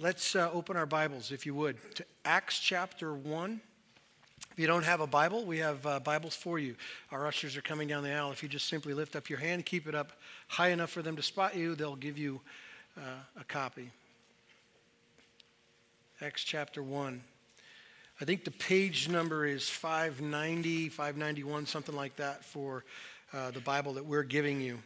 let's uh, open our Bibles, if you would, to Acts chapter 1. If you don't have a Bible, we have uh, Bibles for you. Our ushers are coming down the aisle. If you just simply lift up your hand, keep it up high enough for them to spot you, they'll give you uh, a copy. Acts chapter 1. I think the page number is 590, 591, something like that for uh, the Bible that we're giving you.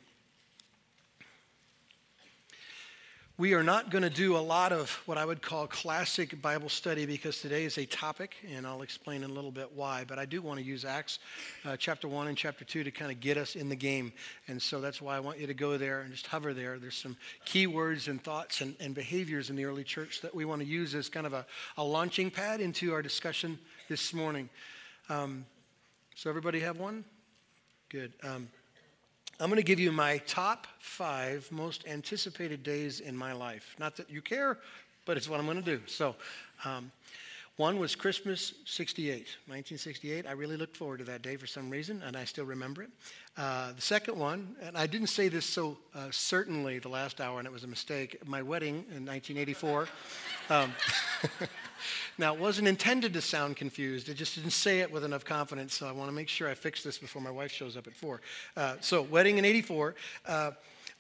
We are not going to do a lot of what I would call classic Bible study because today is a topic, and I'll explain in a little bit why. But I do want to use Acts uh, chapter 1 and chapter 2 to kind of get us in the game. And so that's why I want you to go there and just hover there. There's some key words and thoughts and, and behaviors in the early church that we want to use as kind of a, a launching pad into our discussion this morning. Um, so, everybody have one? Good. Um, I'm going to give you my top five most anticipated days in my life. Not that you care, but it's what I'm going to do. So, um, one was Christmas 68, 1968. I really looked forward to that day for some reason, and I still remember it. Uh, the second one, and I didn't say this so uh, certainly the last hour, and it was a mistake, my wedding in 1984. Um, now, it wasn't intended to sound confused. It just didn't say it with enough confidence, so I want to make sure I fix this before my wife shows up at 4. Uh, so, wedding in 84. Uh,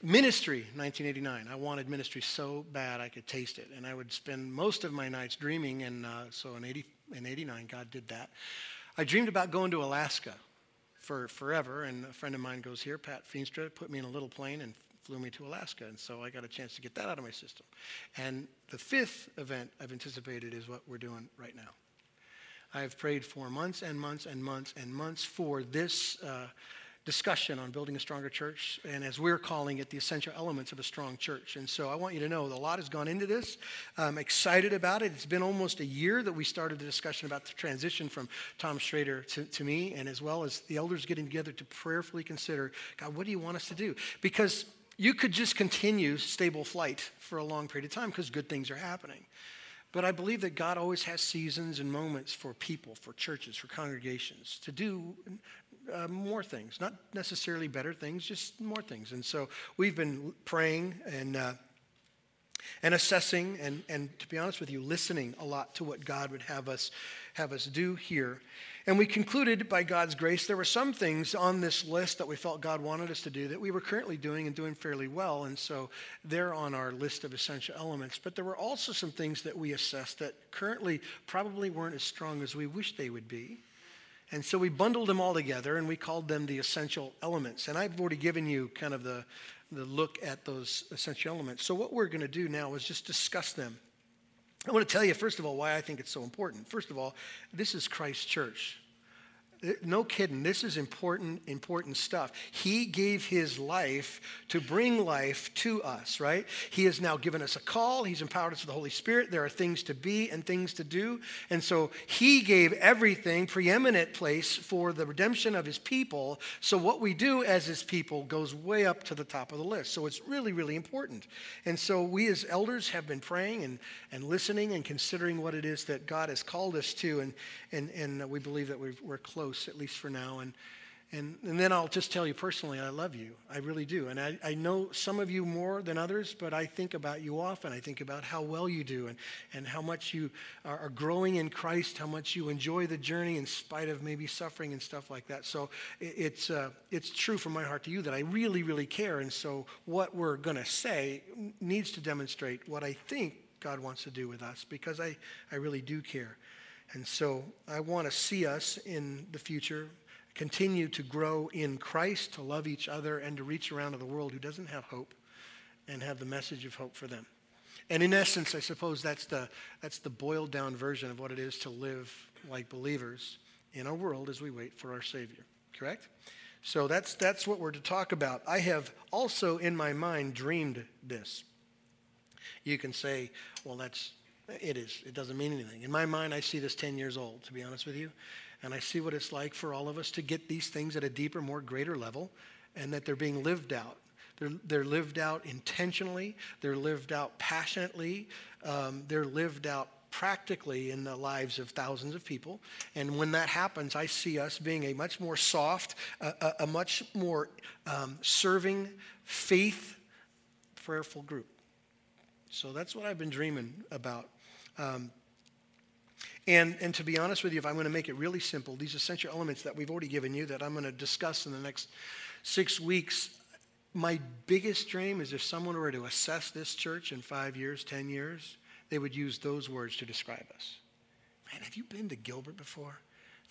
ministry, 1989. I wanted ministry so bad I could taste it. And I would spend most of my nights dreaming. And uh, so in, 80, in 89, God did that. I dreamed about going to Alaska for forever. And a friend of mine goes here, Pat Feenstra, put me in a little plane and flew me to Alaska. And so I got a chance to get that out of my system. And the fifth event I've anticipated is what we're doing right now. I have prayed for months and months and months and months for this uh, discussion on building a stronger church, and as we're calling it, the essential elements of a strong church. And so I want you to know a lot has gone into this. I'm excited about it. It's been almost a year that we started the discussion about the transition from Tom Schrader to, to me, and as well as the elders getting together to prayerfully consider God, what do you want us to do? Because you could just continue stable flight for a long period of time because good things are happening. But I believe that God always has seasons and moments for people, for churches, for congregations to do uh, more things, not necessarily better things, just more things. And so we've been praying and uh, and assessing and, and to be honest with you, listening a lot to what God would have us have us do here. And we concluded by God's grace, there were some things on this list that we felt God wanted us to do that we were currently doing and doing fairly well. And so they're on our list of essential elements. But there were also some things that we assessed that currently probably weren't as strong as we wish they would be. And so we bundled them all together and we called them the essential elements. And I've already given you kind of the, the look at those essential elements. So what we're going to do now is just discuss them. I want to tell you, first of all, why I think it's so important. First of all, this is Christ's church. No kidding. This is important, important stuff. He gave his life to bring life to us, right? He has now given us a call. He's empowered us with the Holy Spirit. There are things to be and things to do. And so he gave everything preeminent place for the redemption of his people. So what we do as his people goes way up to the top of the list. So it's really, really important. And so we as elders have been praying and, and listening and considering what it is that God has called us to. And, and, and we believe that we're, we're close close, at least for now. And, and, and then I'll just tell you personally, I love you. I really do. And I, I know some of you more than others, but I think about you often. I think about how well you do and, and how much you are, are growing in Christ, how much you enjoy the journey in spite of maybe suffering and stuff like that. So it, it's, uh, it's true from my heart to you that I really, really care. And so what we're going to say needs to demonstrate what I think God wants to do with us because I, I really do care. And so I want to see us in the future continue to grow in Christ, to love each other, and to reach around to the world who doesn't have hope and have the message of hope for them. And in essence, I suppose that's the, that's the boiled down version of what it is to live like believers in our world as we wait for our Savior. Correct? So that's, that's what we're to talk about. I have also in my mind dreamed this. You can say, well, that's it is. It doesn't mean anything. In my mind, I see this 10 years old, to be honest with you. And I see what it's like for all of us to get these things at a deeper, more greater level, and that they're being lived out. They're, they're lived out intentionally, they're lived out passionately, um, they're lived out practically in the lives of thousands of people. And when that happens, I see us being a much more soft, a, a much more um, serving, faith, prayerful group. So that's what I've been dreaming about. Um, and, and to be honest with you, if I'm going to make it really simple, these essential elements that we've already given you that I'm going to discuss in the next six weeks, my biggest dream is if someone were to assess this church in five years, 10 years, they would use those words to describe us. Man, have you been to Gilbert before?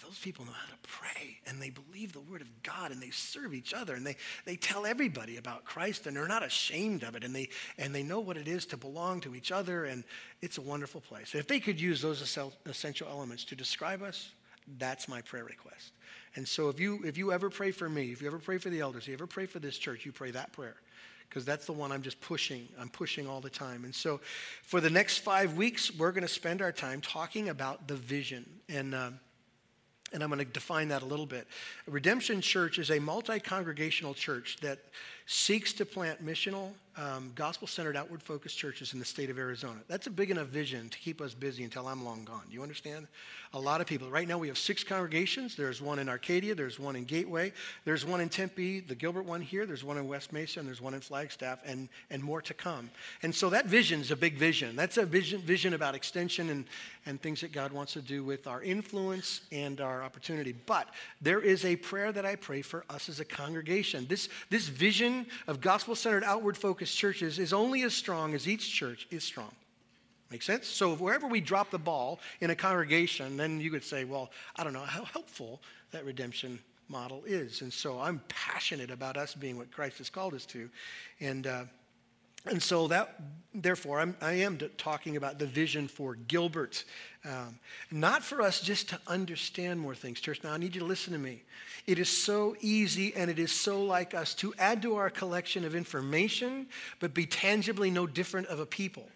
Those people know how to pray and they believe the word of God and they serve each other and they, they tell everybody about Christ and they're not ashamed of it and they, and they know what it is to belong to each other and it's a wonderful place. If they could use those essential elements to describe us, that's my prayer request. And so if you, if you ever pray for me, if you ever pray for the elders, if you ever pray for this church, you pray that prayer because that's the one I'm just pushing. I'm pushing all the time. And so for the next five weeks, we're going to spend our time talking about the vision. And, uh, and I'm going to define that a little bit. Redemption Church is a multi congregational church that seeks to plant missional, um, gospel centered, outward focused churches in the state of Arizona. That's a big enough vision to keep us busy until I'm long gone. Do you understand? A lot of people. Right now we have six congregations. There's one in Arcadia, there's one in Gateway, there's one in Tempe, the Gilbert one here, there's one in West Mesa, and there's one in Flagstaff, and, and more to come. And so that vision is a big vision. That's a vision, vision about extension and, and things that God wants to do with our influence and our opportunity. But there is a prayer that I pray for us as a congregation. This, this vision of gospel centered, outward focused churches is only as strong as each church is strong. Make sense? So if wherever we drop the ball in a congregation, then you could say, well, I don't know how helpful that redemption model is. And so I'm passionate about us being what Christ has called us to. And, uh, and so that, therefore, I'm, I am talking about the vision for Gilbert. Um, not for us just to understand more things, church. Now, I need you to listen to me. It is so easy and it is so like us to add to our collection of information, but be tangibly no different of a people.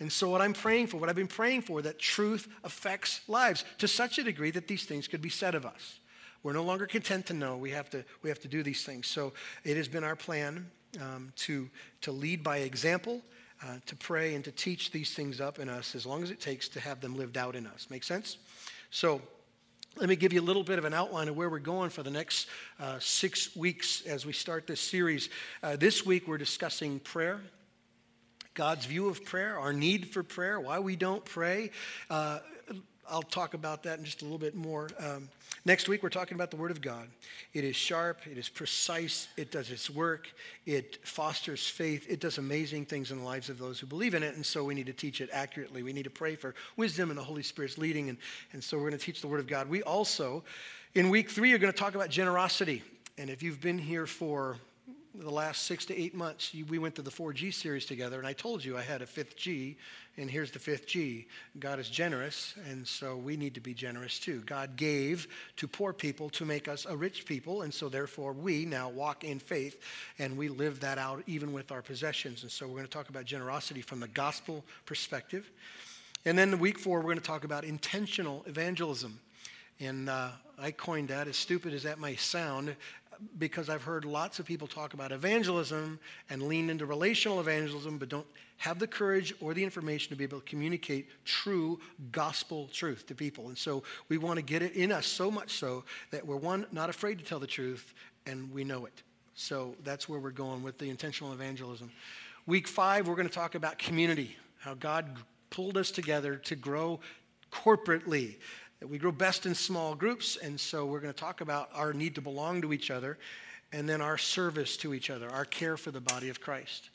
And so, what I'm praying for, what I've been praying for, that truth affects lives to such a degree that these things could be said of us. We're no longer content to know. We have to, we have to do these things. So, it has been our plan um, to, to lead by example, uh, to pray, and to teach these things up in us as long as it takes to have them lived out in us. Make sense? So, let me give you a little bit of an outline of where we're going for the next uh, six weeks as we start this series. Uh, this week, we're discussing prayer. God's view of prayer, our need for prayer, why we don't pray. Uh, I'll talk about that in just a little bit more. Um, next week, we're talking about the Word of God. It is sharp, it is precise, it does its work, it fosters faith, it does amazing things in the lives of those who believe in it, and so we need to teach it accurately. We need to pray for wisdom and the Holy Spirit's leading, and, and so we're going to teach the Word of God. We also, in week three, are going to talk about generosity. And if you've been here for the last six to eight months, we went to the 4G series together, and I told you I had a fifth G, and here's the fifth G. God is generous, and so we need to be generous too. God gave to poor people to make us a rich people, and so therefore we now walk in faith, and we live that out even with our possessions. And so we're going to talk about generosity from the gospel perspective. And then the week four, we're going to talk about intentional evangelism. And uh, I coined that, as stupid as that may sound, because I've heard lots of people talk about evangelism and lean into relational evangelism, but don't have the courage or the information to be able to communicate true gospel truth to people. And so we want to get it in us so much so that we're, one, not afraid to tell the truth, and we know it. So that's where we're going with the intentional evangelism. Week five, we're going to talk about community, how God pulled us together to grow corporately that we grow best in small groups. And so we're going to talk about our need to belong to each other and then our service to each other, our care for the body of Christ.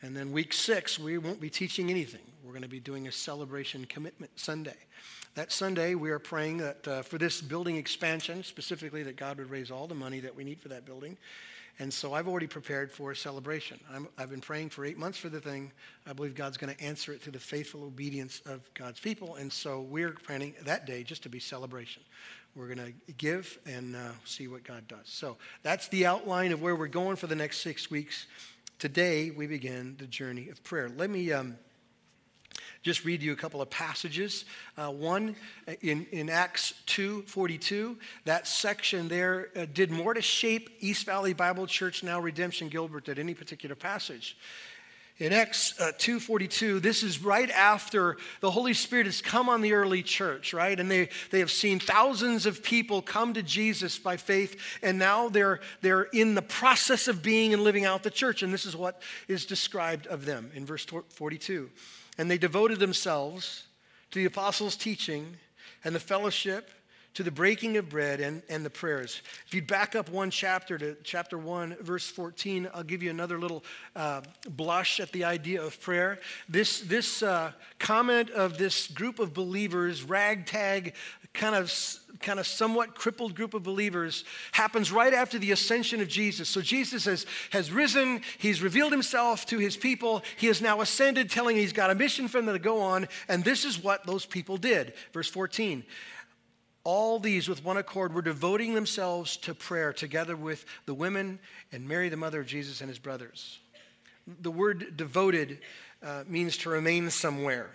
And then week six, we won't be teaching anything. We're going to be doing a celebration commitment Sunday. That Sunday, we are praying that uh, for this building expansion, specifically that God would raise all the money that we need for that building and so I've already prepared for a celebration. i have been praying for eight months for the thing. I believe God's going to answer it through the faithful obedience of God's people. And so we're planning that day just to be celebration. We're going to give and uh, see what God does. So that's the outline of where we're going for the next six weeks. Today, we begin the journey of prayer. Let me. Um, just read you a couple of passages. Uh, one in, in Acts 2 42, that section there uh, did more to shape East Valley Bible Church, now Redemption Gilbert, than any particular passage. In Acts uh, 2.42, this is right after the Holy Spirit has come on the early church, right? And they, they have seen thousands of people come to Jesus by faith, and now they're, they're in the process of being and living out the church. And this is what is described of them in verse 42. And they devoted themselves to the apostles' teaching and the fellowship to the breaking of bread and, and the prayers. If you back up one chapter to chapter 1, verse 14, I'll give you another little uh, blush at the idea of prayer. This, this uh, comment of this group of believers, ragtag, kind of, kind of somewhat crippled group of believers, happens right after the ascension of Jesus. So Jesus has, has risen, he's revealed himself to his people, he has now ascended, telling he's got a mission for them to go on, and this is what those people did. Verse 14 all these with one accord were devoting themselves to prayer together with the women and Mary, the mother of Jesus, and his brothers. The word devoted uh, means to remain somewhere.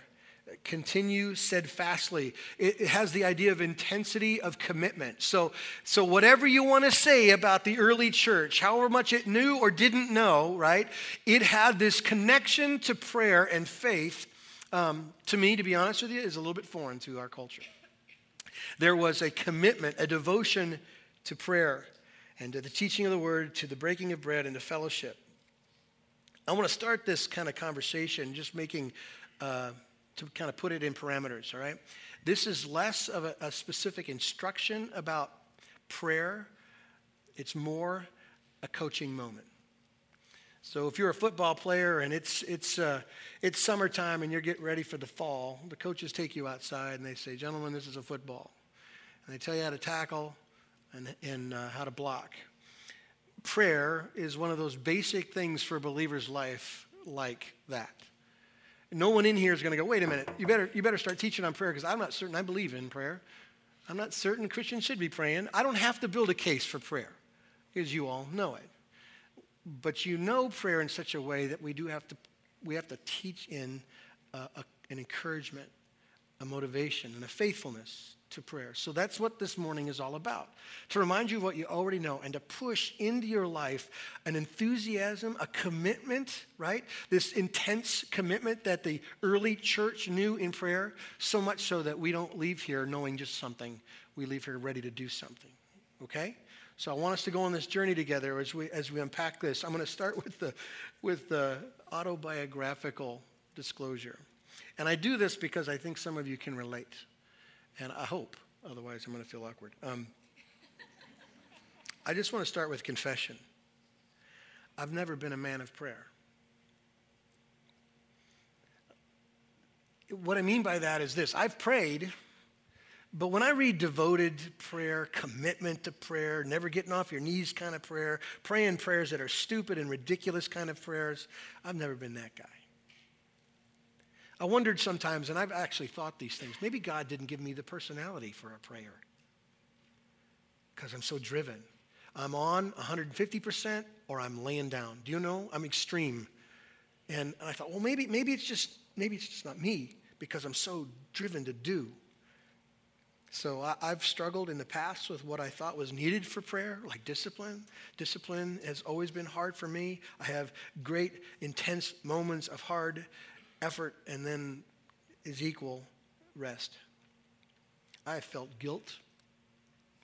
Continue steadfastly. It, it has the idea of intensity of commitment. So, so whatever you want to say about the early church, however much it knew or didn't know, right? It had this connection to prayer and faith. Um, to me, to be honest with you, is a little bit foreign to our culture. There was a commitment, a devotion to prayer and to the teaching of the word, to the breaking of bread, and to fellowship. I want to start this kind of conversation just making, uh, to kind of put it in parameters, all right? This is less of a, a specific instruction about prayer, it's more a coaching moment. So if you're a football player and it's, it's, uh, it's summertime and you're getting ready for the fall, the coaches take you outside and they say, Gentlemen, this is a football and they tell you how to tackle and, and uh, how to block. Prayer is one of those basic things for a believer's life like that. No one in here is going to go, wait a minute, you better, you better start teaching on prayer because I'm not certain I believe in prayer. I'm not certain Christians should be praying. I don't have to build a case for prayer because you all know it. But you know prayer in such a way that we do have to, we have to teach in a, an encouragement, a motivation, and a faithfulness to prayer. So that's what this morning is all about. To remind you of what you already know and to push into your life an enthusiasm, a commitment, right? This intense commitment that the early church knew in prayer, so much so that we don't leave here knowing just something. We leave here ready to do something. Okay? So I want us to go on this journey together as we as we unpack this. I'm going to start with the with the autobiographical disclosure. And I do this because I think some of you can relate. And I hope, otherwise, I'm going to feel awkward. Um, I just want to start with confession. I've never been a man of prayer. What I mean by that is this I've prayed, but when I read devoted prayer, commitment to prayer, never getting off your knees kind of prayer, praying prayers that are stupid and ridiculous kind of prayers, I've never been that guy. I wondered sometimes, and I've actually thought these things, maybe God didn't give me the personality for a prayer because I'm so driven. I'm on 150% or I'm laying down. Do you know? I'm extreme. And I thought, well, maybe, maybe it's just maybe it's just not me because I'm so driven to do. So I, have struggled in the past with what I thought was needed for prayer, like discipline. Discipline has always been hard for me. I have great, intense moments of hard effort and then is equal rest. I have felt guilt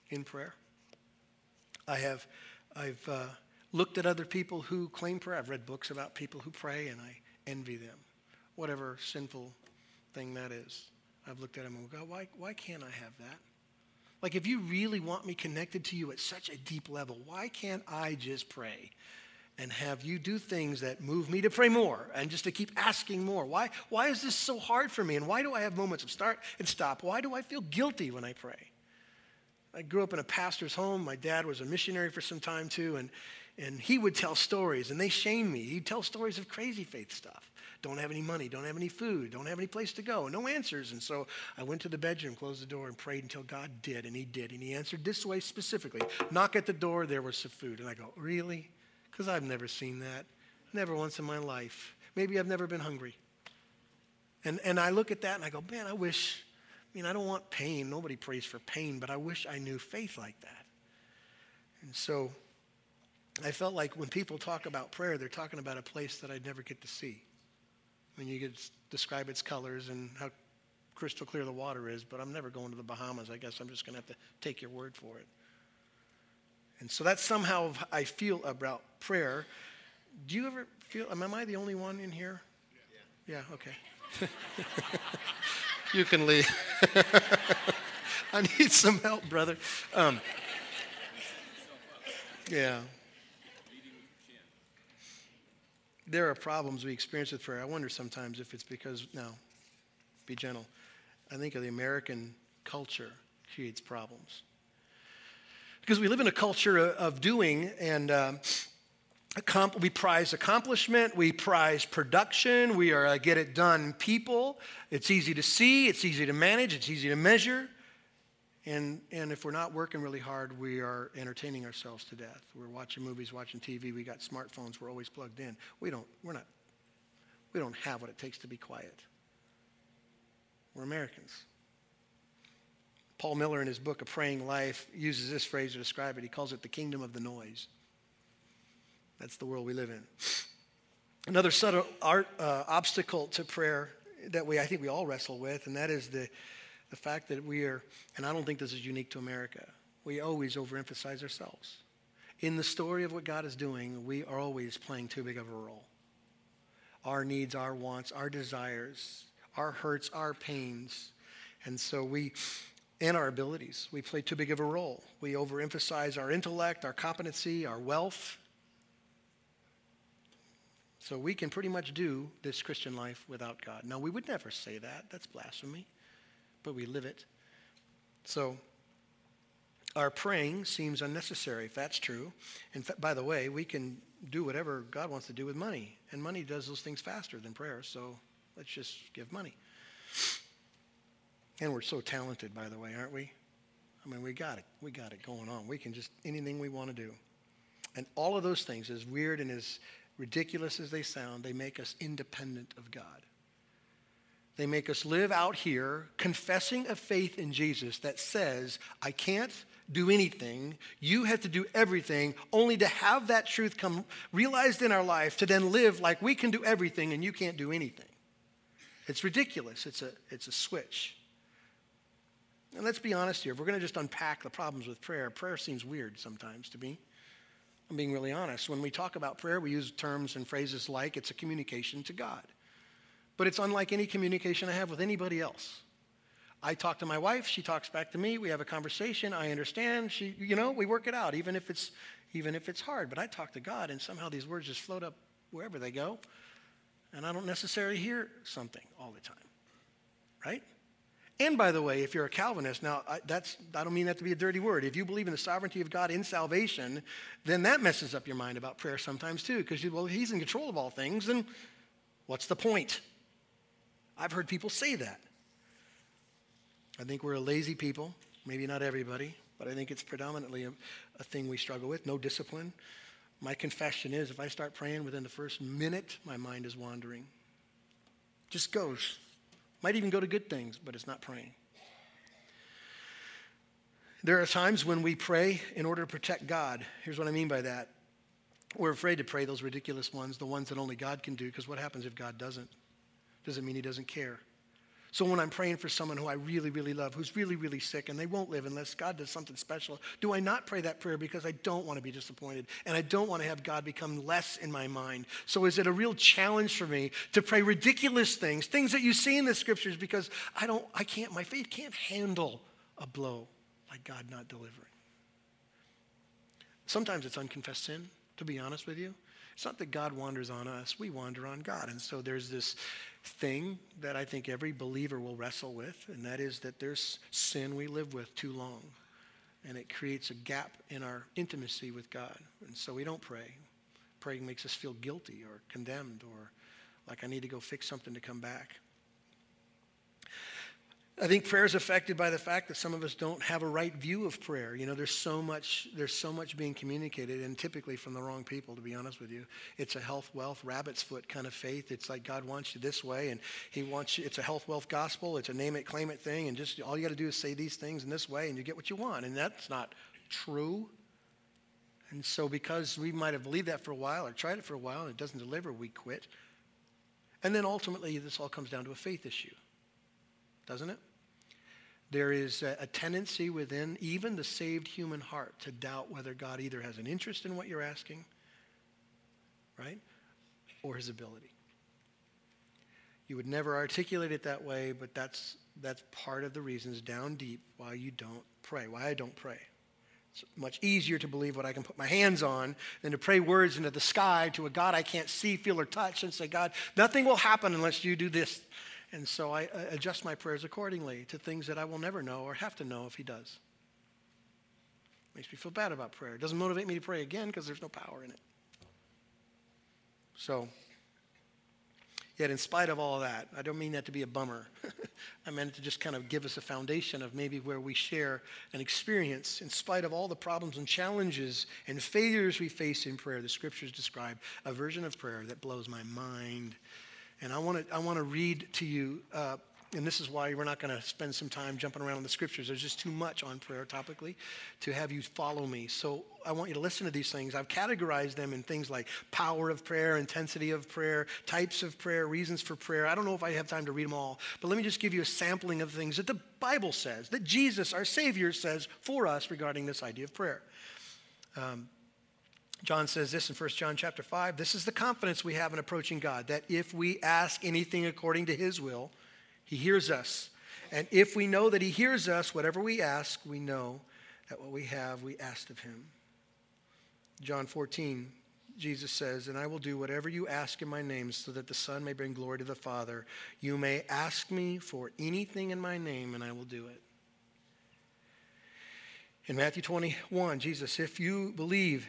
in prayer. I have I've uh, looked at other people who claim prayer. I've read books about people who pray and I envy them. Whatever sinful thing that is. I've looked at them and go, God, why, why can't I have that? Like, if you really want me connected to you at such a deep level, why can't I just pray and have you do things that move me to pray more and just to keep asking more. Why, why is this so hard for me? And why do I have moments of start and stop? Why do I feel guilty when I pray? I grew up in a pastor's home. My dad was a missionary for some time too, and, and he would tell stories, and they shamed me. He'd tell stories of crazy faith stuff. Don't have any money, don't have any food, don't have any place to go, no answers. And so I went to the bedroom, closed the door, and prayed until God did, and He did. And He answered this way specifically knock at the door, there was some food. And I go, Really? Because I've never seen that. Never once in my life. Maybe I've never been hungry. And, and I look at that and I go, man, I wish, I mean, I don't want pain. Nobody prays for pain, but I wish I knew faith like that. And so I felt like when people talk about prayer, they're talking about a place that I'd never get to see. I mean, you could describe its colors and how crystal clear the water is, but I'm never going to the Bahamas. I guess I'm just going to have to take your word for it. And so that's somehow I feel about prayer. Do you ever feel, am I the only one in here? Yeah, yeah okay. you can leave. I need some help, brother. Um, yeah. There are problems we experience with prayer. I wonder sometimes if it's because, no, be gentle. I think of the American culture creates problems. Because we live in a culture of doing and uh, we prize accomplishment, we prize production, we are a get it done people. It's easy to see, it's easy to manage, it's easy to measure. And, and if we're not working really hard, we are entertaining ourselves to death. We're watching movies, watching TV, we got smartphones, we're always plugged in. We don't, we're not, we don't have what it takes to be quiet. We're Americans. Paul Miller, in his book, A Praying Life, uses this phrase to describe it. He calls it the kingdom of the noise. That's the world we live in. Another subtle art, uh, obstacle to prayer that we, I think we all wrestle with, and that is the the fact that we are, and I don't think this is unique to America, we always overemphasize ourselves. In the story of what God is doing, we are always playing too big of a role. Our needs, our wants, our desires, our hurts, our pains. And so we, and our abilities, we play too big of a role. We overemphasize our intellect, our competency, our wealth. So we can pretty much do this Christian life without God. Now, we would never say that. That's blasphemy but we live it. So our praying seems unnecessary if that's true. And by the way, we can do whatever God wants to do with money, and money does those things faster than prayer. So let's just give money. And we're so talented, by the way, aren't we? I mean, we got it. We got it going on. We can just anything we want to do. And all of those things, as weird and as ridiculous as they sound, they make us independent of God. They make us live out here confessing a faith in Jesus that says, I can't do anything. You have to do everything, only to have that truth come realized in our life to then live like we can do everything and you can't do anything. It's ridiculous. It's a, it's a switch. And let's be honest here. If we're going to just unpack the problems with prayer, prayer seems weird sometimes to me. I'm being really honest. When we talk about prayer, we use terms and phrases like it's a communication to God but it's unlike any communication I have with anybody else. I talk to my wife, she talks back to me, we have a conversation, I understand, she, you know, we work it out, even if it's, even if it's hard. But I talk to God, and somehow these words just float up wherever they go, and I don't necessarily hear something all the time, right? And by the way, if you're a Calvinist, now I, that's, I don't mean that to be a dirty word. If you believe in the sovereignty of God in salvation, then that messes up your mind about prayer sometimes too, because well, He's in control of all things, and what's the point? I've heard people say that. I think we're a lazy people, maybe not everybody, but I think it's predominantly a, a thing we struggle with no discipline. My confession is if I start praying within the first minute, my mind is wandering. Just goes. Might even go to good things, but it's not praying. There are times when we pray in order to protect God. Here's what I mean by that. We're afraid to pray those ridiculous ones, the ones that only God can do, because what happens if God doesn't? Doesn't mean he doesn't care. So when I'm praying for someone who I really, really love, who's really, really sick, and they won't live unless God does something special, do I not pray that prayer because I don't want to be disappointed and I don't want to have God become less in my mind? So is it a real challenge for me to pray ridiculous things, things that you see in the scriptures because I don't, I can't, my faith can't handle a blow like God not delivering. Sometimes it's unconfessed sin, to be honest with you. It's not that God wanders on us, we wander on God. And so there's this thing that I think every believer will wrestle with, and that is that there's sin we live with too long. And it creates a gap in our intimacy with God. And so we don't pray. Praying makes us feel guilty or condemned or like I need to go fix something to come back. I think prayer is affected by the fact that some of us don't have a right view of prayer. You know, there's so much, there's so much being communicated, and typically from the wrong people, to be honest with you. It's a health, wealth, rabbit's foot kind of faith. It's like God wants you this way, and He wants you, it's a health, wealth gospel. It's a name it, claim it thing, and just all you got to do is say these things in this way, and you get what you want. And that's not true. And so, because we might have believed that for a while or tried it for a while and it doesn't deliver, we quit. And then ultimately, this all comes down to a faith issue, doesn't it? There is a, tendency within even the saved human heart to doubt whether God either has an interest in what you're asking, right, or his ability. You would never articulate it that way, but that's, that's part of the reasons down deep why you don't pray, why I don't pray. It's much easier to believe what I can put my hands on than to pray words into the sky to a God I can't see, feel, or touch and say, God, nothing will happen unless you do this. And so I adjust my prayers accordingly to things that I will never know or have to know if He does. Makes me feel bad about prayer. It doesn't motivate me to pray again because there's no power in it. So, yet in spite of all that, I don't mean that to be a bummer. I meant to just kind of give us a foundation of maybe where we share an experience. In spite of all the problems and challenges and failures we face in prayer, the scriptures describe a version of prayer that blows my mind and I want to I want to read to you, uh, and this is why we're not going to spend some time jumping around in the scriptures. There's just too much on prayer topically to have you follow me. So I want you to listen to these things. I've categorized them in things like power of prayer, intensity of prayer, types of prayer, reasons for prayer. I don't know if I have time to read them all, but let me just give you a sampling of things that the Bible says, that Jesus, our Savior, says for us regarding this idea of prayer. Um, John says this in 1 John chapter 5. This is the confidence we have in approaching God, that if we ask anything according to his will, he hears us. And if we know that he hears us, whatever we ask, we know that what we have, we asked of him. John 14, Jesus says, And I will do whatever you ask in my name so that the Son may bring glory to the Father. You may ask me for anything in my name, and I will do it. In Matthew 21, Jesus, if you believe,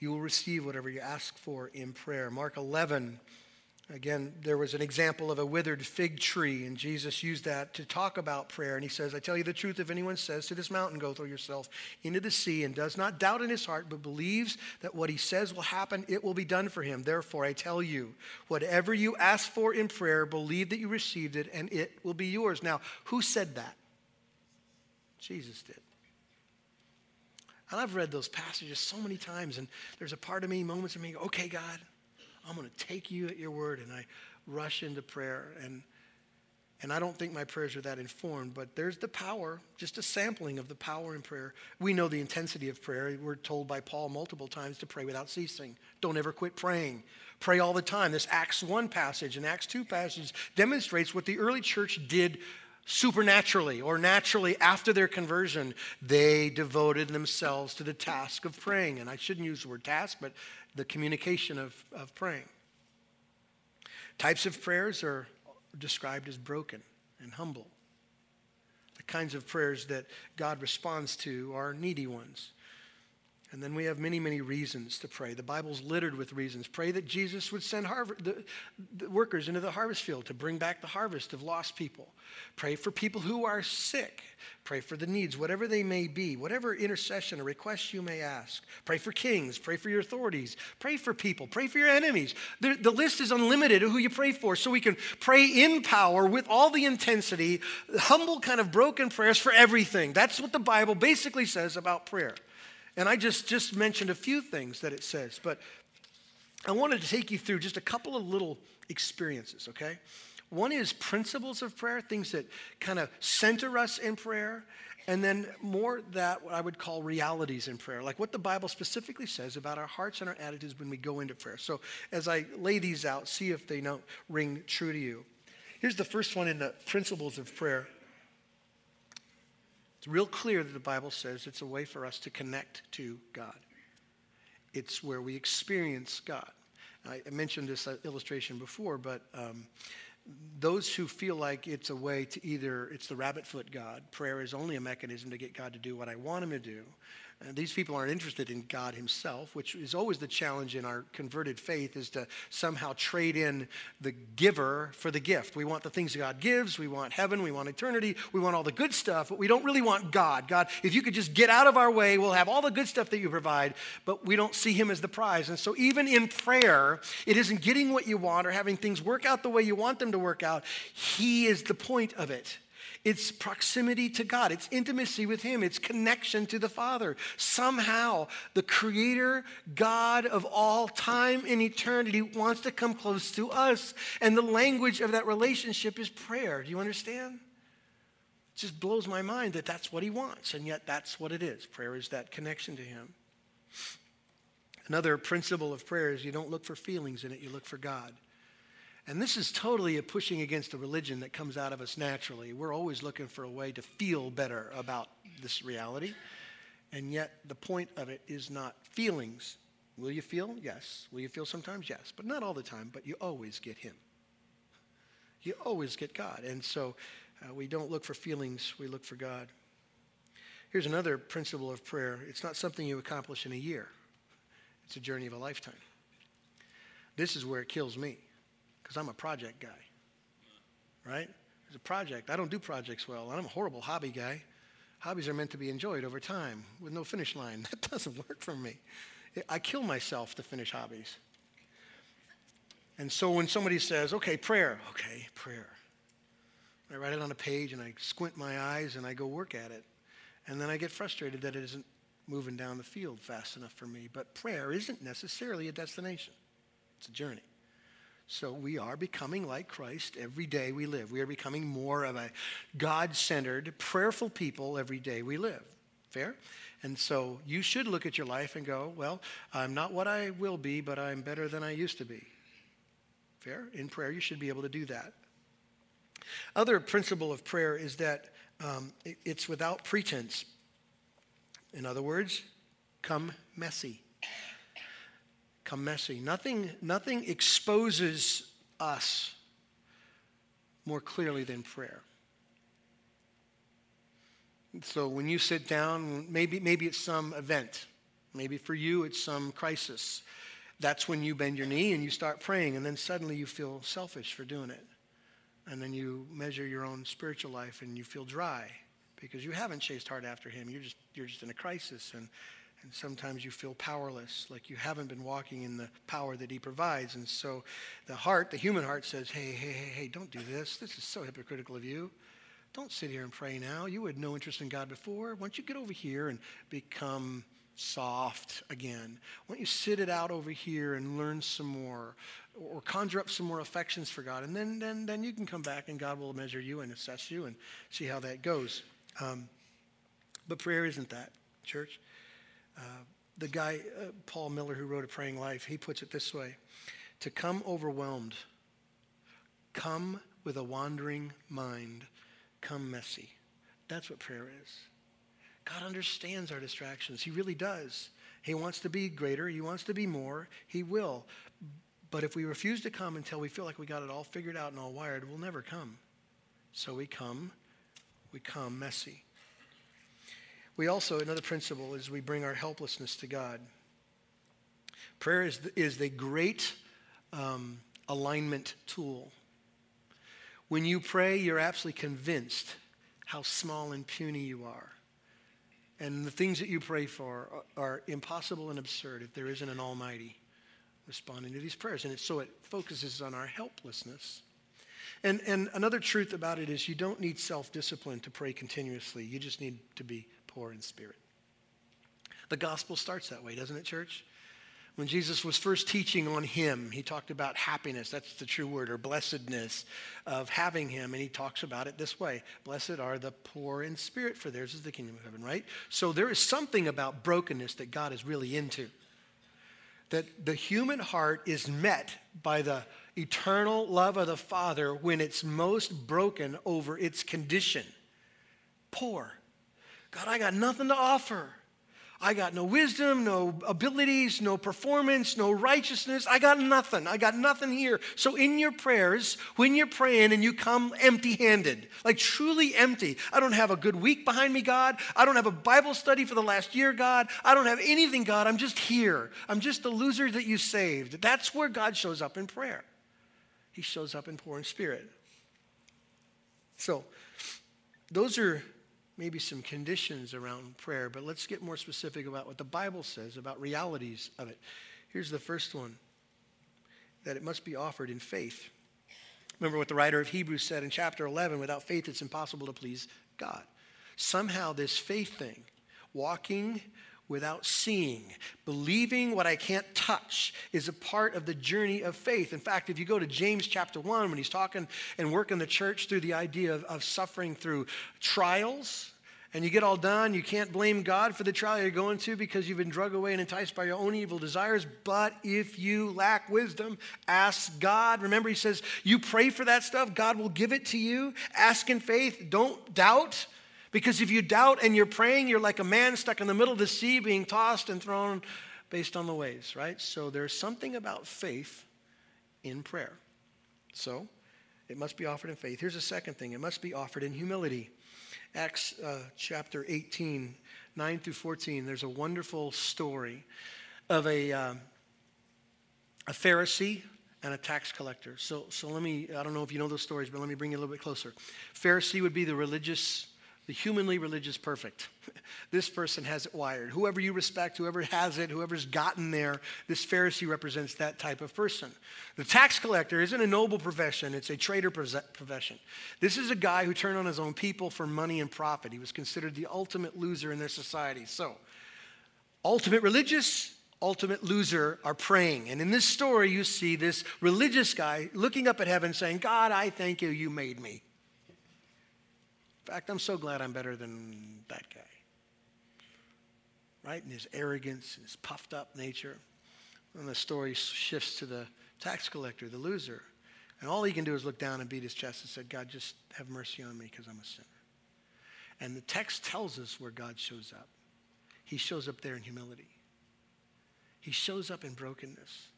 you will receive whatever you ask for in prayer. Mark 11, again, there was an example of a withered fig tree, and Jesus used that to talk about prayer. And he says, I tell you the truth, if anyone says to this mountain, Go throw yourself into the sea, and does not doubt in his heart, but believes that what he says will happen, it will be done for him. Therefore, I tell you, whatever you ask for in prayer, believe that you received it, and it will be yours. Now, who said that? Jesus did. And I've read those passages so many times, and there's a part of me, moments of me, okay, God, I'm going to take you at your word, and I rush into prayer. And, and I don't think my prayers are that informed, but there's the power, just a sampling of the power in prayer. We know the intensity of prayer. We're told by Paul multiple times to pray without ceasing. Don't ever quit praying. Pray all the time. This Acts 1 passage and Acts 2 passage demonstrates what the early church did supernaturally or naturally after their conversion, they devoted themselves to the task of praying. And I shouldn't use the word task, but the communication of, of praying. Types of prayers are described as broken and humble. The kinds of prayers that God responds to are needy ones. And then we have many, many reasons to pray. The Bible's littered with reasons. Pray that Jesus would send the, the workers into the harvest field to bring back the harvest of lost people. Pray for people who are sick. Pray for the needs, whatever they may be, whatever intercession or request you may ask. Pray for kings. Pray for your authorities. Pray for people. Pray for your enemies. The, the list is unlimited of who you pray for. So we can pray in power with all the intensity, humble, kind of broken prayers for everything. That's what the Bible basically says about prayer. And I just, just mentioned a few things that it says, but I wanted to take you through just a couple of little experiences, okay? One is principles of prayer, things that kind of center us in prayer, and then more that what I would call realities in prayer, like what the Bible specifically says about our hearts and our attitudes when we go into prayer. So as I lay these out, see if they don't ring true to you. Here's the first one in the principles of prayer. It's real clear that the Bible says it's a way for us to connect to God. It's where we experience God. I mentioned this illustration before, but um, those who feel like it's a way to either, it's the rabbit foot God, prayer is only a mechanism to get God to do what I want him to do, and these people aren't interested in God himself, which is always the challenge in our converted faith is to somehow trade in the giver for the gift. We want the things God gives, we want heaven, we want eternity, we want all the good stuff, but we don't really want God. God, if you could just get out of our way, we'll have all the good stuff that you provide, but we don't see him as the prize. And so even in prayer, it isn't getting what you want or having things work out the way you want them to work out. He is the point of it. It's proximity to God. It's intimacy with Him. It's connection to the Father. Somehow, the Creator, God of all time and eternity, wants to come close to us. And the language of that relationship is prayer. Do you understand? It just blows my mind that that's what He wants. And yet, that's what it is. Prayer is that connection to Him. Another principle of prayer is you don't look for feelings in it, you look for God. And this is totally a pushing against the religion that comes out of us naturally. We're always looking for a way to feel better about this reality. And yet, the point of it is not feelings. Will you feel? Yes. Will you feel sometimes? Yes. But not all the time, but you always get Him. You always get God. And so uh, we don't look for feelings, we look for God. Here's another principle of prayer it's not something you accomplish in a year, it's a journey of a lifetime. This is where it kills me because I'm a project guy, right? It's a project. I don't do projects well. I'm a horrible hobby guy. Hobbies are meant to be enjoyed over time with no finish line. That doesn't work for me. I kill myself to finish hobbies. And so when somebody says, okay, prayer, okay, prayer. I write it on a page and I squint my eyes and I go work at it. And then I get frustrated that it isn't moving down the field fast enough for me. But prayer isn't necessarily a destination, it's a journey. So we are becoming like Christ every day we live. We are becoming more of a God centered, prayerful people every day we live. Fair? And so you should look at your life and go, well, I'm not what I will be, but I'm better than I used to be. Fair? In prayer, you should be able to do that. Other principle of prayer is that um, it's without pretense. In other words, come messy come messy. Nothing, nothing exposes us more clearly than prayer. So when you sit down, maybe, maybe it's some event. Maybe for you it's some crisis. That's when you bend your knee and you start praying, and then suddenly you feel selfish for doing it. And then you measure your own spiritual life and you feel dry because you haven't chased hard after him. You're just, you're just in a crisis. And and sometimes you feel powerless, like you haven't been walking in the power that He provides. And so the heart, the human heart says, hey, hey, hey, hey, don't do this. This is so hypocritical of you. Don't sit here and pray now. You had no interest in God before. Why don't you get over here and become soft again? Why don't you sit it out over here and learn some more or conjure up some more affections for God? And then, then, then you can come back and God will measure you and assess you and see how that goes. Um, but prayer isn't that, church. The guy, uh, Paul Miller, who wrote A Praying Life, he puts it this way To come overwhelmed, come with a wandering mind, come messy. That's what prayer is. God understands our distractions. He really does. He wants to be greater, He wants to be more. He will. But if we refuse to come until we feel like we got it all figured out and all wired, we'll never come. So we come, we come messy. We also, another principle is we bring our helplessness to God. Prayer is is the great um, alignment tool. When you pray, you're absolutely convinced how small and puny you are. And the things that you pray for are, are impossible and absurd if there isn't an Almighty responding to these prayers. And it, so it focuses on our helplessness. And, and another truth about it is you don't need self discipline to pray continuously. You just need to be poor in spirit. The gospel starts that way, doesn't it, church? When Jesus was first teaching on Him, He talked about happiness, that's the true word, or blessedness of having Him. And He talks about it this way Blessed are the poor in spirit, for theirs is the kingdom of heaven, right? So there is something about brokenness that God is really into. That the human heart is met by the eternal love of the Father when it's most broken over its condition. Poor God, I got nothing to offer. I got no wisdom, no abilities, no performance, no righteousness. I got nothing. I got nothing here. So, in your prayers, when you're praying and you come empty handed, like truly empty, I don't have a good week behind me, God. I don't have a Bible study for the last year, God. I don't have anything, God. I'm just here. I'm just the loser that you saved. That's where God shows up in prayer. He shows up in poor in spirit. So, those are maybe some conditions around prayer, but let's get more specific about what the Bible says about realities of it. Here's the first one that it must be offered in faith. Remember what the writer of Hebrews said in chapter 11 without faith, it's impossible to please God. Somehow, this faith thing, walking without seeing. Believing what I can't touch is a part of the journey of faith. In fact, if you go to James chapter 1, when he's talking and working the church through the idea of, of suffering through trials, and you get all done, you can't blame God for the trial you're going to because you've been drug away and enticed by your own evil desires. But if you lack wisdom, ask God. Remember, he says, you pray for that stuff, God will give it to you. Ask in faith, don't doubt. Because if you doubt and you're praying, you're like a man stuck in the middle of the sea being tossed and thrown based on the waves, right? So there's something about faith in prayer. So it must be offered in faith. Here's a second thing it must be offered in humility. Acts uh, chapter 18, 9 through 14, there's a wonderful story of a, uh, a Pharisee and a tax collector. So, so let me, I don't know if you know those stories, but let me bring you a little bit closer. Pharisee would be the religious the humanly religious perfect. this person has it wired. Whoever you respect, whoever has it, whoever's gotten there, this Pharisee represents that type of person. The tax collector isn't a noble profession, it's a traitor profession. This is a guy who turned on his own people for money and profit. He was considered the ultimate loser in their society. So, ultimate religious, ultimate loser are praying. And in this story, you see this religious guy looking up at heaven saying, God, I thank you, you made me. In fact, I'm so glad I'm better than that guy. Right? And his arrogance, his puffed up nature. And the story shifts to the tax collector, the loser. And all he can do is look down and beat his chest and say, God, just have mercy on me because I'm a sinner. And the text tells us where God shows up. He shows up there in humility. He shows up in brokenness.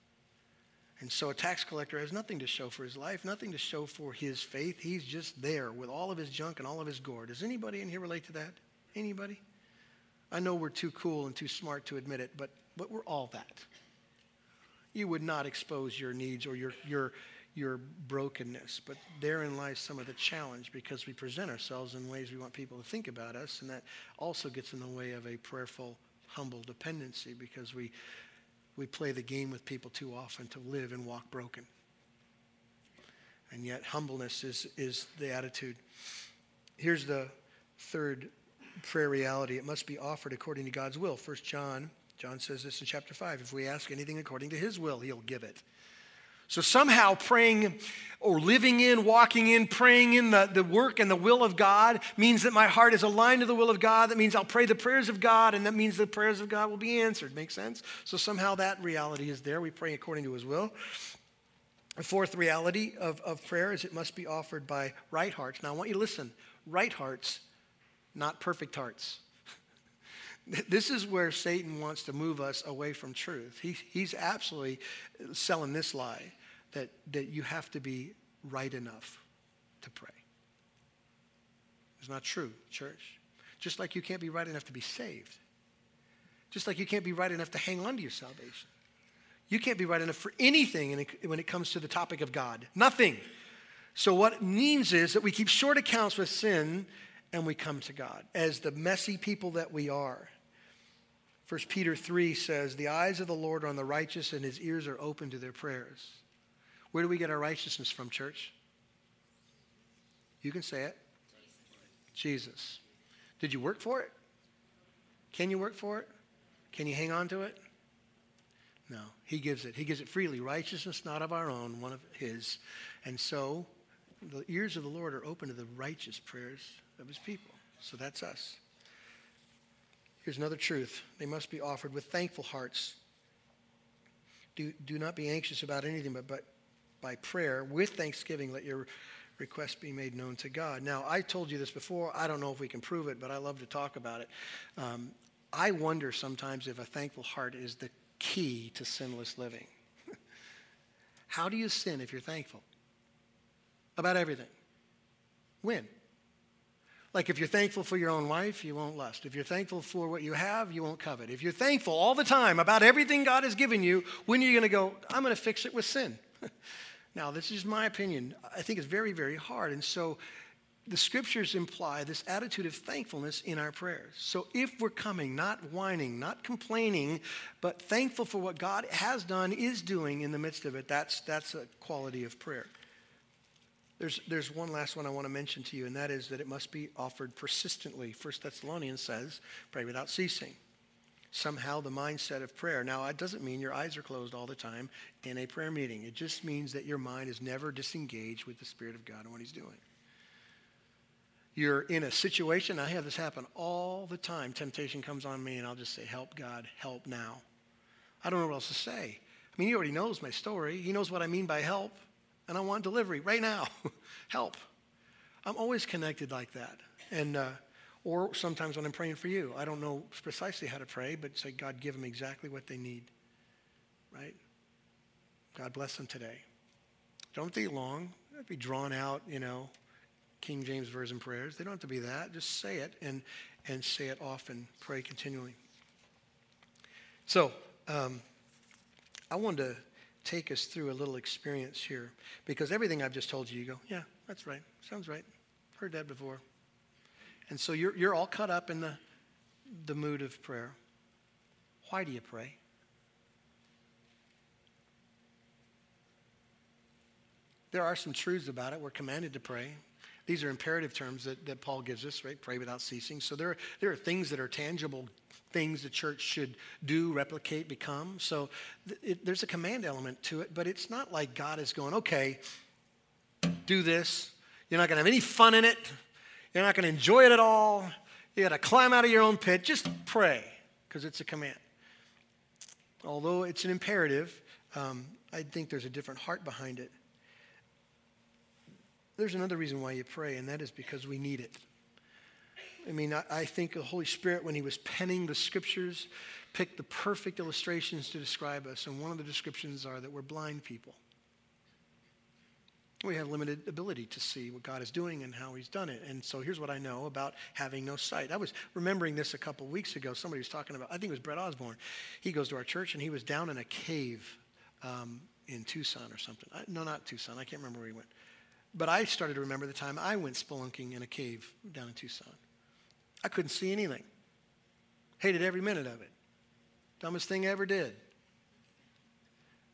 And so a tax collector has nothing to show for his life, nothing to show for his faith. He's just there with all of his junk and all of his gore. Does anybody in here relate to that? Anybody? I know we're too cool and too smart to admit it, but, but we're all that. You would not expose your needs or your, your, your brokenness, but therein lies some of the challenge because we present ourselves in ways we want people to think about us, and that also gets in the way of a prayerful, humble dependency because we we play the game with people too often to live and walk broken. And yet, humbleness is, is the attitude. Here's the third prayer reality it must be offered according to God's will. First John, John says this in chapter 5 if we ask anything according to his will, he'll give it. So somehow praying or living in, walking in, praying in the, the work and the will of God means that my heart is aligned to the will of God. That means I'll pray the prayers of God, and that means the prayers of God will be answered. Makes sense? So somehow that reality is there. We pray according to his will. The fourth reality of, of prayer is it must be offered by right hearts. Now I want you to listen. Right hearts, not perfect hearts. This is where Satan wants to move us away from truth. He, he's absolutely selling this lie that, that you have to be right enough to pray. It's not true, church. Just like you can't be right enough to be saved. Just like you can't be right enough to hang on to your salvation. You can't be right enough for anything when it comes to the topic of God. Nothing. So, what it means is that we keep short accounts with sin and we come to God as the messy people that we are. 1 Peter 3 says, The eyes of the Lord are on the righteous, and his ears are open to their prayers. Where do we get our righteousness from, church? You can say it. Jesus. Did you work for it? Can you work for it? Can you hang on to it? No, he gives it. He gives it freely. Righteousness not of our own, one of his. And so the ears of the Lord are open to the righteous prayers of his people. So that's us. Here's another truth they must be offered with thankful hearts. Do, do not be anxious about anything, but, but by prayer, with thanksgiving, let your request be made known to God. Now, I told you this before. I don't know if we can prove it, but I love to talk about it. Um, I wonder sometimes if a thankful heart is the key to sinless living. How do you sin if you're thankful? About everything. When? Like if you're thankful for your own wife, you won't lust. If you're thankful for what you have, you won't covet. If you're thankful all the time about everything God has given you, when are you going to go, I'm going to fix it with sin? now, this is my opinion. I think it's very, very hard. And so the scriptures imply this attitude of thankfulness in our prayers. So if we're coming, not whining, not complaining, but thankful for what God has done, is doing in the midst of it, that's, that's a quality of prayer. There's, there's one last one I want to mention to you, and that is that it must be offered persistently. First Thessalonians says, pray without ceasing. Somehow the mindset of prayer. Now, it doesn't mean your eyes are closed all the time in a prayer meeting. It just means that your mind is never disengaged with the Spirit of God and what He's doing. You're in a situation, I have this happen all the time. Temptation comes on me, and I'll just say, Help, God, help now. I don't know what else to say. I mean, He already knows my story, He knows what I mean by help and I want delivery right now. Help. I'm always connected like that. And, uh, or sometimes when I'm praying for you, I don't know precisely how to pray, but say, God, give them exactly what they need. Right? God bless them today. Don't be long. Don't be drawn out, you know, King James Version prayers. They don't have to be that. Just say it and, and say it often. Pray continually. So, um, I wanted to take us through a little experience here because everything I've just told you, you go, yeah, that's right. Sounds right. Heard that before. And so you're, you're all caught up in the, the mood of prayer. Why do you pray? There are some truths about it. We're commanded to pray. These are imperative terms that, that Paul gives us, right? Pray without ceasing. So there, there are things that are tangible things the church should do, replicate, become. So it, there's a command element to it, but it's not like God is going, okay, do this. You're not going to have any fun in it. You're not going to enjoy it at all. You got to climb out of your own pit. Just pray because it's a command. Although it's an imperative, um, I think there's a different heart behind it. There's another reason why you pray, and that is because we need it. I mean, I, I, think the Holy Spirit, when he was penning the scriptures, picked the perfect illustrations to describe us. And one of the descriptions are that we're blind people. We have limited ability to see what God is doing and how he's done it. And so here's what I know about having no sight. I was remembering this a couple weeks ago. Somebody was talking about, I think it was Brett Osborne. He goes to our church and he was down in a cave um, in Tucson or something. I, no, not Tucson. I can't remember where he went. But I started to remember the time I went spelunking in a cave down in Tucson. I couldn't see anything. Hated every minute of it. Dumbest thing I ever did.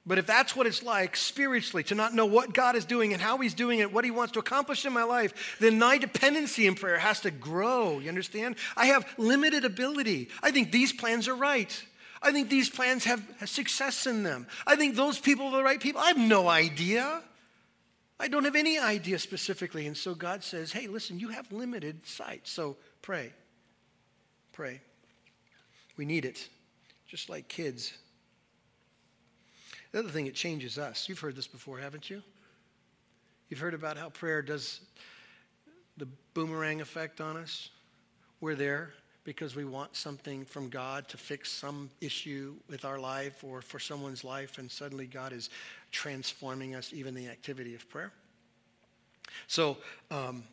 But if that's what it's like spiritually to not know what God is doing and how He's doing it, what He wants to accomplish in my life, then my dependency in prayer has to grow. You understand? I have limited ability. I think these plans are right. I think these plans have success in them. I think those people are the right people. I have no idea. I don't have any idea specifically. And so God says, hey, listen, you have limited sight. So Pray. Pray. We need it, just like kids. The other thing, it changes us. You've heard this before, haven't you? You've heard about how prayer does the boomerang effect on us. We're there because we want something from God to fix some issue with our life or for someone's life, and suddenly God is transforming us, even the activity of prayer. So, um,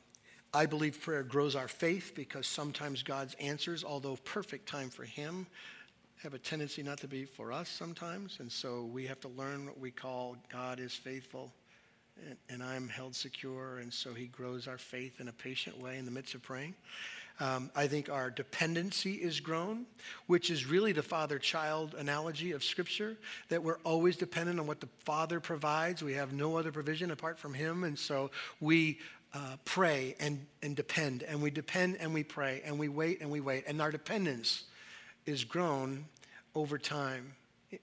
I believe prayer grows our faith because sometimes God's answers, although perfect time for Him, have a tendency not to be for us sometimes. And so we have to learn what we call God is faithful and, and I'm held secure. And so He grows our faith in a patient way in the midst of praying. Um, I think our dependency is grown, which is really the father child analogy of Scripture, that we're always dependent on what the Father provides. We have no other provision apart from Him. And so we uh, pray and, and depend, and we depend and we pray, and we wait and we wait. And our dependence is grown over time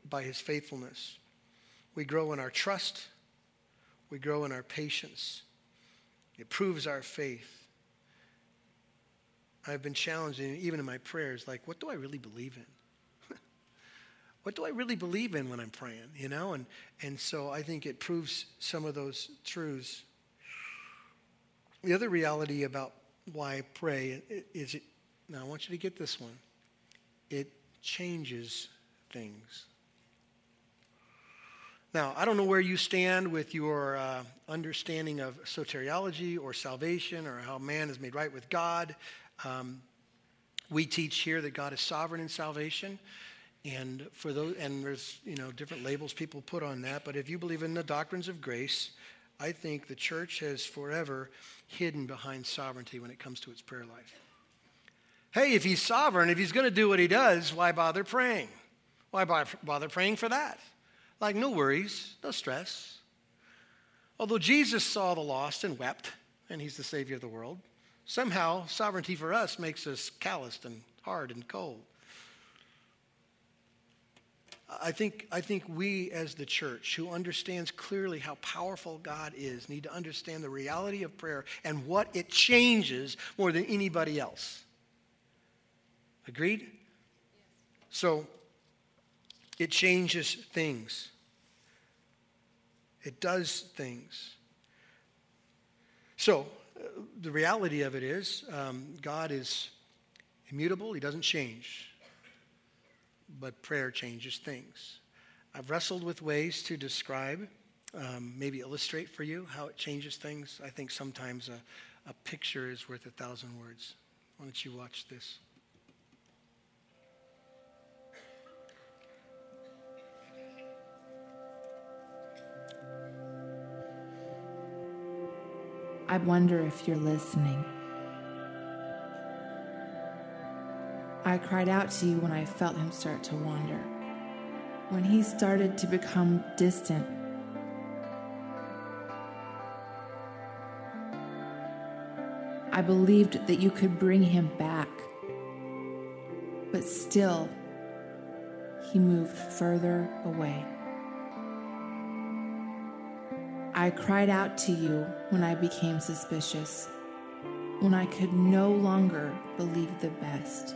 by his faithfulness. We grow in our trust, we grow in our patience. It proves our faith. I've been challenging, even in my prayers, like, what do I really believe in? what do I really believe in when I'm praying, you know? And, and so I think it proves some of those truths the other reality about why I pray is it, now I want you to get this one. It changes things. Now, I don't know where you stand with your uh, understanding of soteriology or salvation or how man is made right with God. Um, we teach here that God is sovereign in salvation. And for those, and there's you know different labels people put on that. But if you believe in the doctrines of grace, I think the church has forever hidden behind sovereignty when it comes to its prayer life. Hey, if he's sovereign, if he's going to do what he does, why bother praying? Why bother praying for that? Like, no worries, no stress. Although Jesus saw the lost and wept, and he's the Savior of the world, somehow sovereignty for us makes us calloused and hard and cold. I think, I think we as the church who understands clearly how powerful God is need to understand the reality of prayer and what it changes more than anybody else. Agreed? So it changes things. It does things. So uh, the reality of it is um, God is immutable, He doesn't change but prayer changes things. I've wrestled with ways to describe, um, maybe illustrate for you how it changes things. I think sometimes a, a picture is worth a thousand words. Why don't you watch this? I wonder if you're listening. I cried out to you when I felt him start to wander, when he started to become distant. I believed that you could bring him back, but still, he moved further away. I cried out to you when I became suspicious, when I could no longer believe the best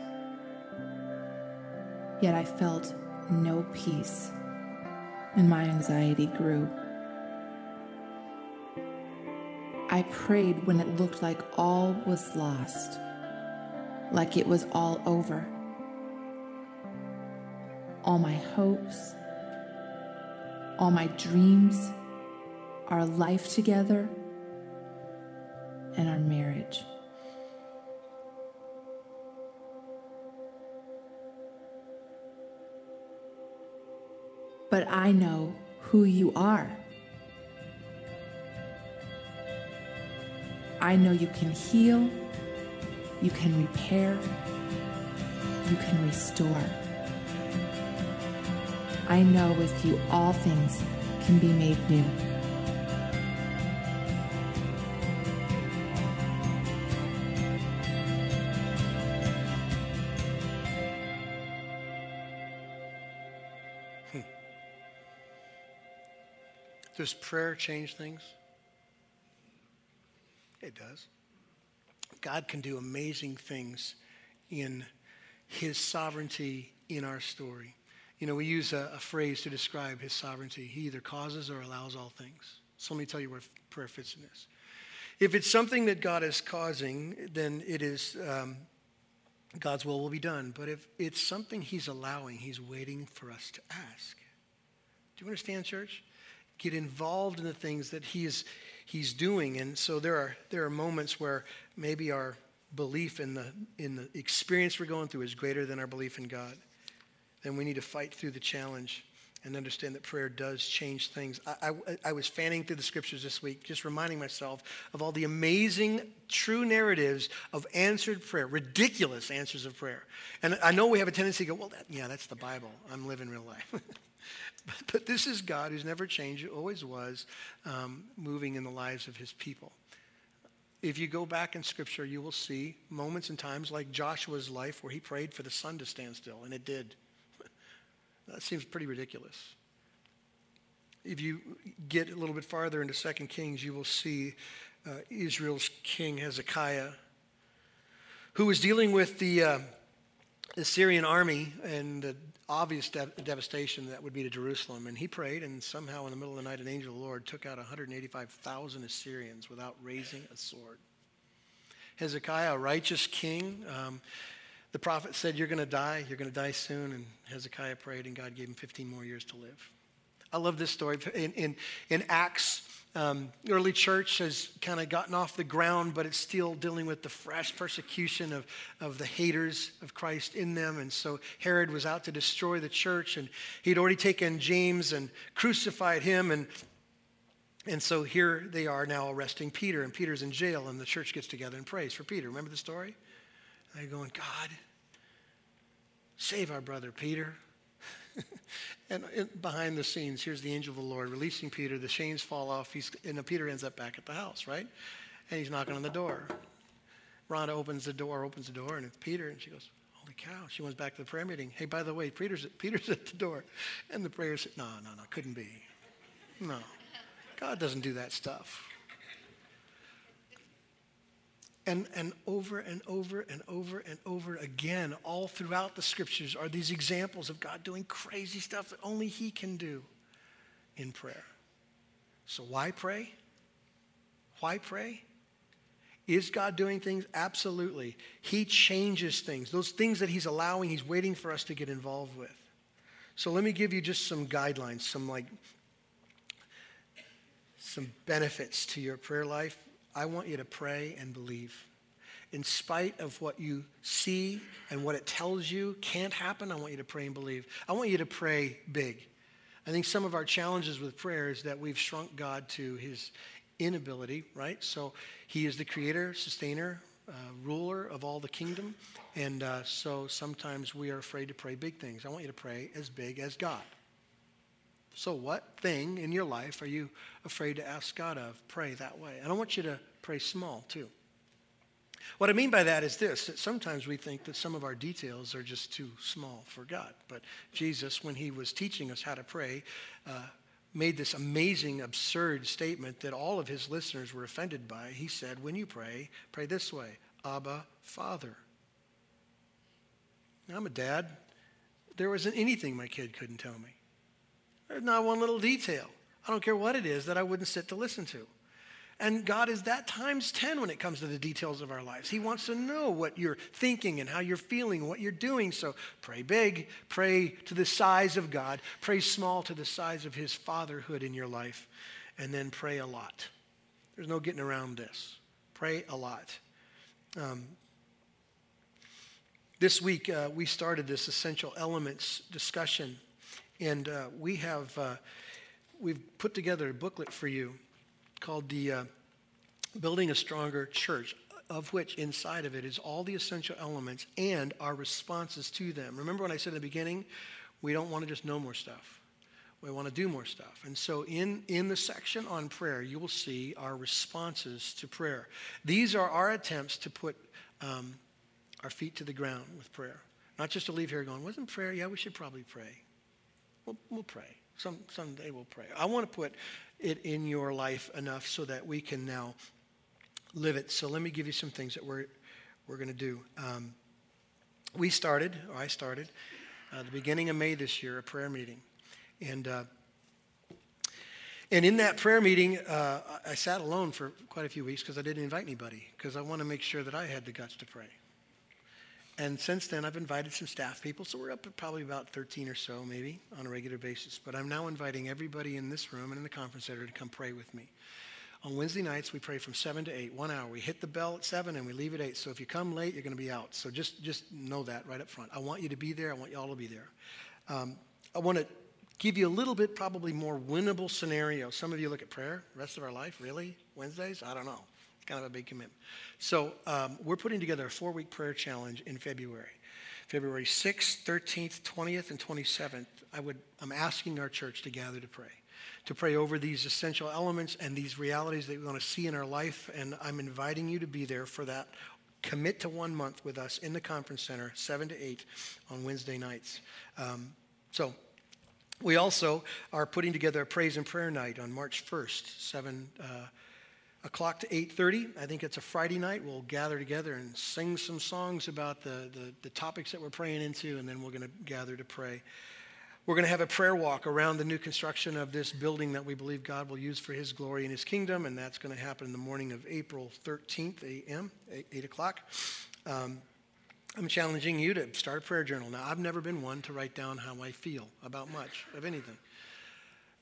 yet I felt no peace, and my anxiety grew. I prayed when it looked like all was lost, like it was all over. All my hopes, all my dreams, our life together, and our marriage. but I know who you are. I know you can heal, you can repair, you can restore. I know with you all things can be made new. Prayer change things? It does. God can do amazing things in his sovereignty in our story. You know, we use a, a, phrase to describe his sovereignty. He either causes or allows all things. So let me tell you where prayer fits in this. If it's something that God is causing, then it is um, God's will will be done. But if it's something he's allowing, he's waiting for us to ask. Do you understand, church? Get involved in the things that he's he's doing and so there are there are moments where maybe our belief in the in the experience we're going through is greater than our belief in God then we need to fight through the challenge and understand that prayer does change things. I, I, I, was fanning through the scriptures this week, just reminding myself of all the amazing, true narratives of answered prayer, ridiculous answers of prayer. And I know we have a tendency to go, well, that, yeah, that's the Bible. I'm living real life. But this is God who's never changed, always was, um, moving in the lives of his people. If you go back in Scripture, you will see moments and times like Joshua's life where he prayed for the sun to stand still, and it did. that seems pretty ridiculous. If you get a little bit farther into 2 Kings, you will see uh, Israel's king Hezekiah, who was dealing with the uh, Assyrian army and the obvious de- devastation that would be to Jerusalem. And he prayed, and somehow in the middle of the night, an angel of the Lord took out 185,000 Assyrians without raising a sword. Hezekiah, a righteous king, um, the prophet said, You're going to die. You're going to die soon. And Hezekiah prayed, and God gave him 15 more years to live. I love this story. In, in, in Acts um, early church has kind of gotten off the ground, but it's still dealing with the fresh persecution of, of the haters of Christ in them. And so Herod was out to destroy the church, and he'd already taken James and crucified him. And, and so here they are now arresting Peter, and Peter's in jail, and the church gets together and prays for Peter. Remember the story? They're going, God, save our brother Peter. and in, behind the scenes, here's the angel of the Lord releasing Peter. The chains fall off. He's, and Peter ends up back at the house, right? And he's knocking on the door. Rhoda opens the door, opens the door, and it's Peter. And she goes, Holy cow. She went back to the prayer meeting. Hey, by the way, Peter's, Peter's at the door. And the prayer said, No, no, no, couldn't be. No. God doesn't do that stuff. And, and over and over and over and over again, all throughout the scriptures, are these examples of God doing crazy stuff that only He can do in prayer. So, why pray? Why pray? Is God doing things? Absolutely. He changes things. Those things that He's allowing, He's waiting for us to get involved with. So, let me give you just some guidelines, some like some benefits to your prayer life I want you to pray and believe. In spite of what you see and what it tells you can't happen, I want you to pray and believe. I want you to pray big. I think some of our challenges with prayer is that we've shrunk God to his inability, right? So he is the creator, sustainer, uh, ruler of all the kingdom. And uh, so sometimes we are afraid to pray big things. I want you to pray as big as God. So, what thing in your life are you afraid to ask God of? Pray that way. And I want you to pray small too. What I mean by that is this that sometimes we think that some of our details are just too small for God. But Jesus, when he was teaching us how to pray, uh, made this amazing, absurd statement that all of his listeners were offended by. He said, When you pray, pray this way Abba, Father. Now, I'm a dad. There wasn't anything my kid couldn't tell me. There's not one little detail. I don't care what it is that I wouldn't sit to listen to. And God is that times 10 when it comes to the details of our lives. He wants to know what you're thinking and how you're feeling, what you're doing. So pray big, pray to the size of God, pray small to the size of His fatherhood in your life, and then pray a lot. There's no getting around this. Pray a lot. Um, this week, uh, we started this essential elements discussion and uh, we have uh, we've put together a booklet for you called the uh, Building a Stronger Church, of which inside of it is all the essential elements and our responses to them. Remember when I said in the beginning, we don't want to just know more stuff. We want to do more stuff. And so in, in the section on prayer, you will see our responses to prayer. These are our attempts to put um, our feet to the ground with prayer. Not just to leave here going, wasn't prayer? Yeah, we should probably pray. We'll, we'll pray. Some, someday we'll pray. I want to put it in your life enough so that we can now live it. So let me give you some things that we're, we're going to do. Um, we started, or I started, uh, the beginning of May this year, a prayer meeting. And, uh, and in that prayer meeting, uh, I sat alone for quite a few weeks because I didn't invite anybody because I want to make sure that I had the guts to pray. And since then, I've invited some staff people, so we're up at probably about 13 or so, maybe, on a regular basis. But I'm now inviting everybody in this room and in the conference center to come pray with me. On Wednesday nights, we pray from 7 to 8, one hour. We hit the bell at 7 and we leave at 8. So if you come late, you're going to be out. So just, just know that right up front. I want you to be there. I want you all to be there. Um, I want to give you a little bit, probably more winnable scenario. Some of you look at prayer, rest of our life, really? Wednesdays? I don't know kind of a big commitment. So um, we're putting together a four week prayer challenge in February. February 6th, 13th, 20th, and 27th, I would, I'm asking our church to gather to pray, to pray over these essential elements and these realities that we want to see in our life. And I'm inviting you to be there for that. Commit to one month with us in the conference center, 7 to 8 on Wednesday nights. Um, so we also are putting together a praise and prayer night on March 1st, 7 uh, o'clock to 8.30 i think it's a friday night. We'll gather together and sing some songs about the, the, the topics that we're praying into and then we're going to gather to pray. We're going to have a prayer walk around the new construction of this building that we believe god will use for his glory and his kingdom and that's going to happen in the morning of april 13th a.m 8, 8 o'clock. Um, i'm challenging you to start a prayer journal. Now i've never been one to write down how i feel about much of anything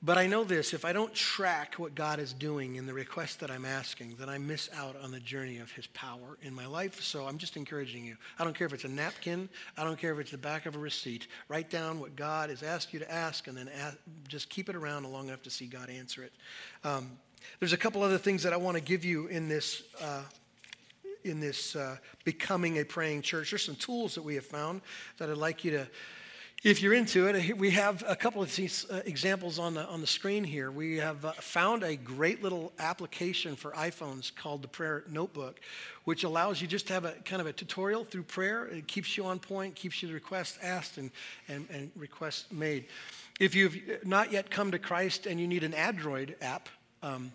but I know this if I don't track what God is doing in the request that I'm asking, then I miss out on the journey of His power in my life. So I'm just encouraging you. I don't care if it's a napkin, I don't care if it's the back of a receipt. Write down what God has asked you to ask and then ask, just keep it around long enough to see God answer it. Um, there's a couple other things that I want to give you in this. Uh, in this uh, becoming a praying church, there's some tools that we have found that I'd like you to If you're into it, we have a couple of these uh, examples on the, on the screen here. We have uh, found a great little application for iPhones called the Prayer Notebook, which allows you just to have a kind of a tutorial through prayer. It keeps you on point, keeps you the request asked and, and, and requests made. If you've not yet come to Christ and you need an Android app, um,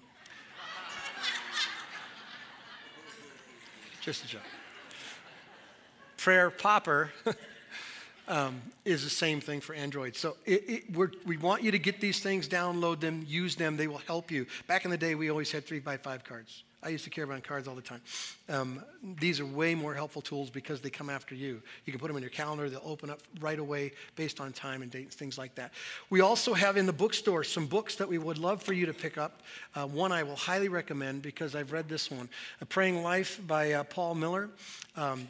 just a joke. Prayer Popper. um, is the same thing for Android. So it, it, we want you to get these things, download them, use them. They will help you. Back in the day, we always had three by five cards. I used to carry around cards all the time. Um, these are way more helpful tools because they come after you. You can put them in your calendar, they'll open up right away based on time and dates, things like that. We also have in the bookstore some books that we would love for you to pick up. Uh, one I will highly recommend because I've read this one A Praying Life by uh, Paul Miller. Um,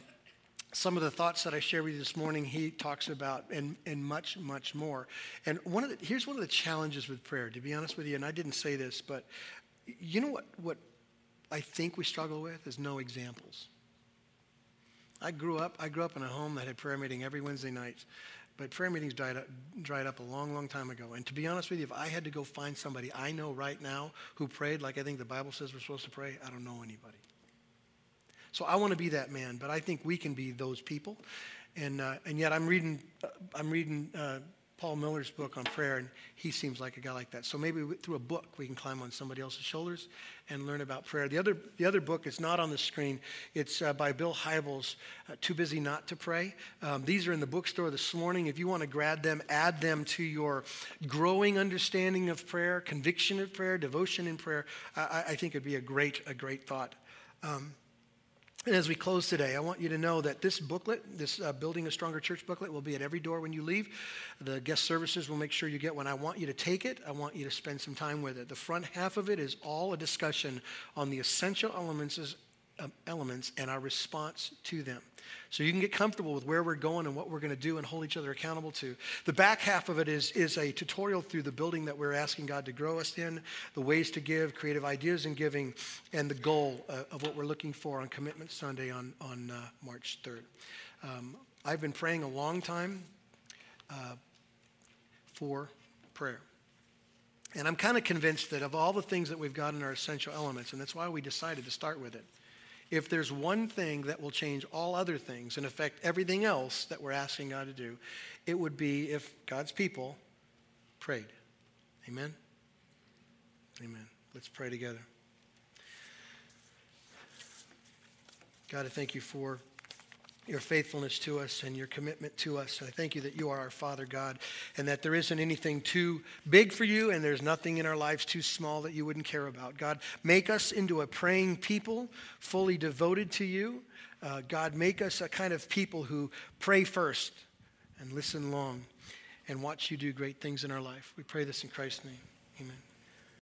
some of the thoughts that I shared with you this morning, he talks about, and, and much, much more. And one of the, here's one of the challenges with prayer, to be honest with you, and I didn't say this, but you know what, what I think we struggle with is no examples. I grew up, I grew up in a home that had prayer meeting every Wednesday night, but prayer meetings dried up, dried up a long, long time ago. And to be honest with you, if I had to go find somebody I know right now who prayed like I think the Bible says we're supposed to pray, I don't know anybody. So I want to be that man, but I think we can be those people. And, uh, and yet I'm reading, uh, I'm reading uh, Paul Miller's book on prayer, and he seems like a guy like that. So maybe through a book we can climb on somebody else's shoulders and learn about prayer. The other, the other book is not on the screen. It's uh, by Bill Hybels, uh, Too Busy Not to Pray. Um, these are in the bookstore this morning. If you want to grab them, add them to your growing understanding of prayer, conviction of prayer, devotion in prayer, I, I think it'd be a great, a great thought. Um, and as we close today, I want you to know that this booklet, this uh, Building a Stronger Church booklet, will be at every door when you leave. The guest services will make sure you get one. I want you to take it. I want you to spend some time with it. The front half of it is all a discussion on the essential elements elements and our response to them. So you can get comfortable with where we're going and what we're going to do and hold each other accountable to. The back half of it is, is a tutorial through the building that we're asking God to grow us in, the ways to give, creative ideas in giving, and the goal uh, of what we're looking for on Commitment Sunday on, on uh, March 3rd. Um, I've been praying a long time uh, for prayer. And I'm kind of convinced that of all the things that we've got in our essential elements, and that's why we decided to start with it, if there's one thing that will change all other things and affect everything else that we're asking God to do, it would be if God's people prayed. Amen? Amen. Let's pray together. God, I thank you for your faithfulness to us and your commitment to us. And I thank you that you are our Father God and that there isn't anything too big for you and there's nothing in our lives too small that you wouldn't care about. God, make us into a praying people, fully devoted to you. Uh, God, make us a kind of people who pray first and listen long and watch you do great things in our life. We pray this in Christ's name. Amen.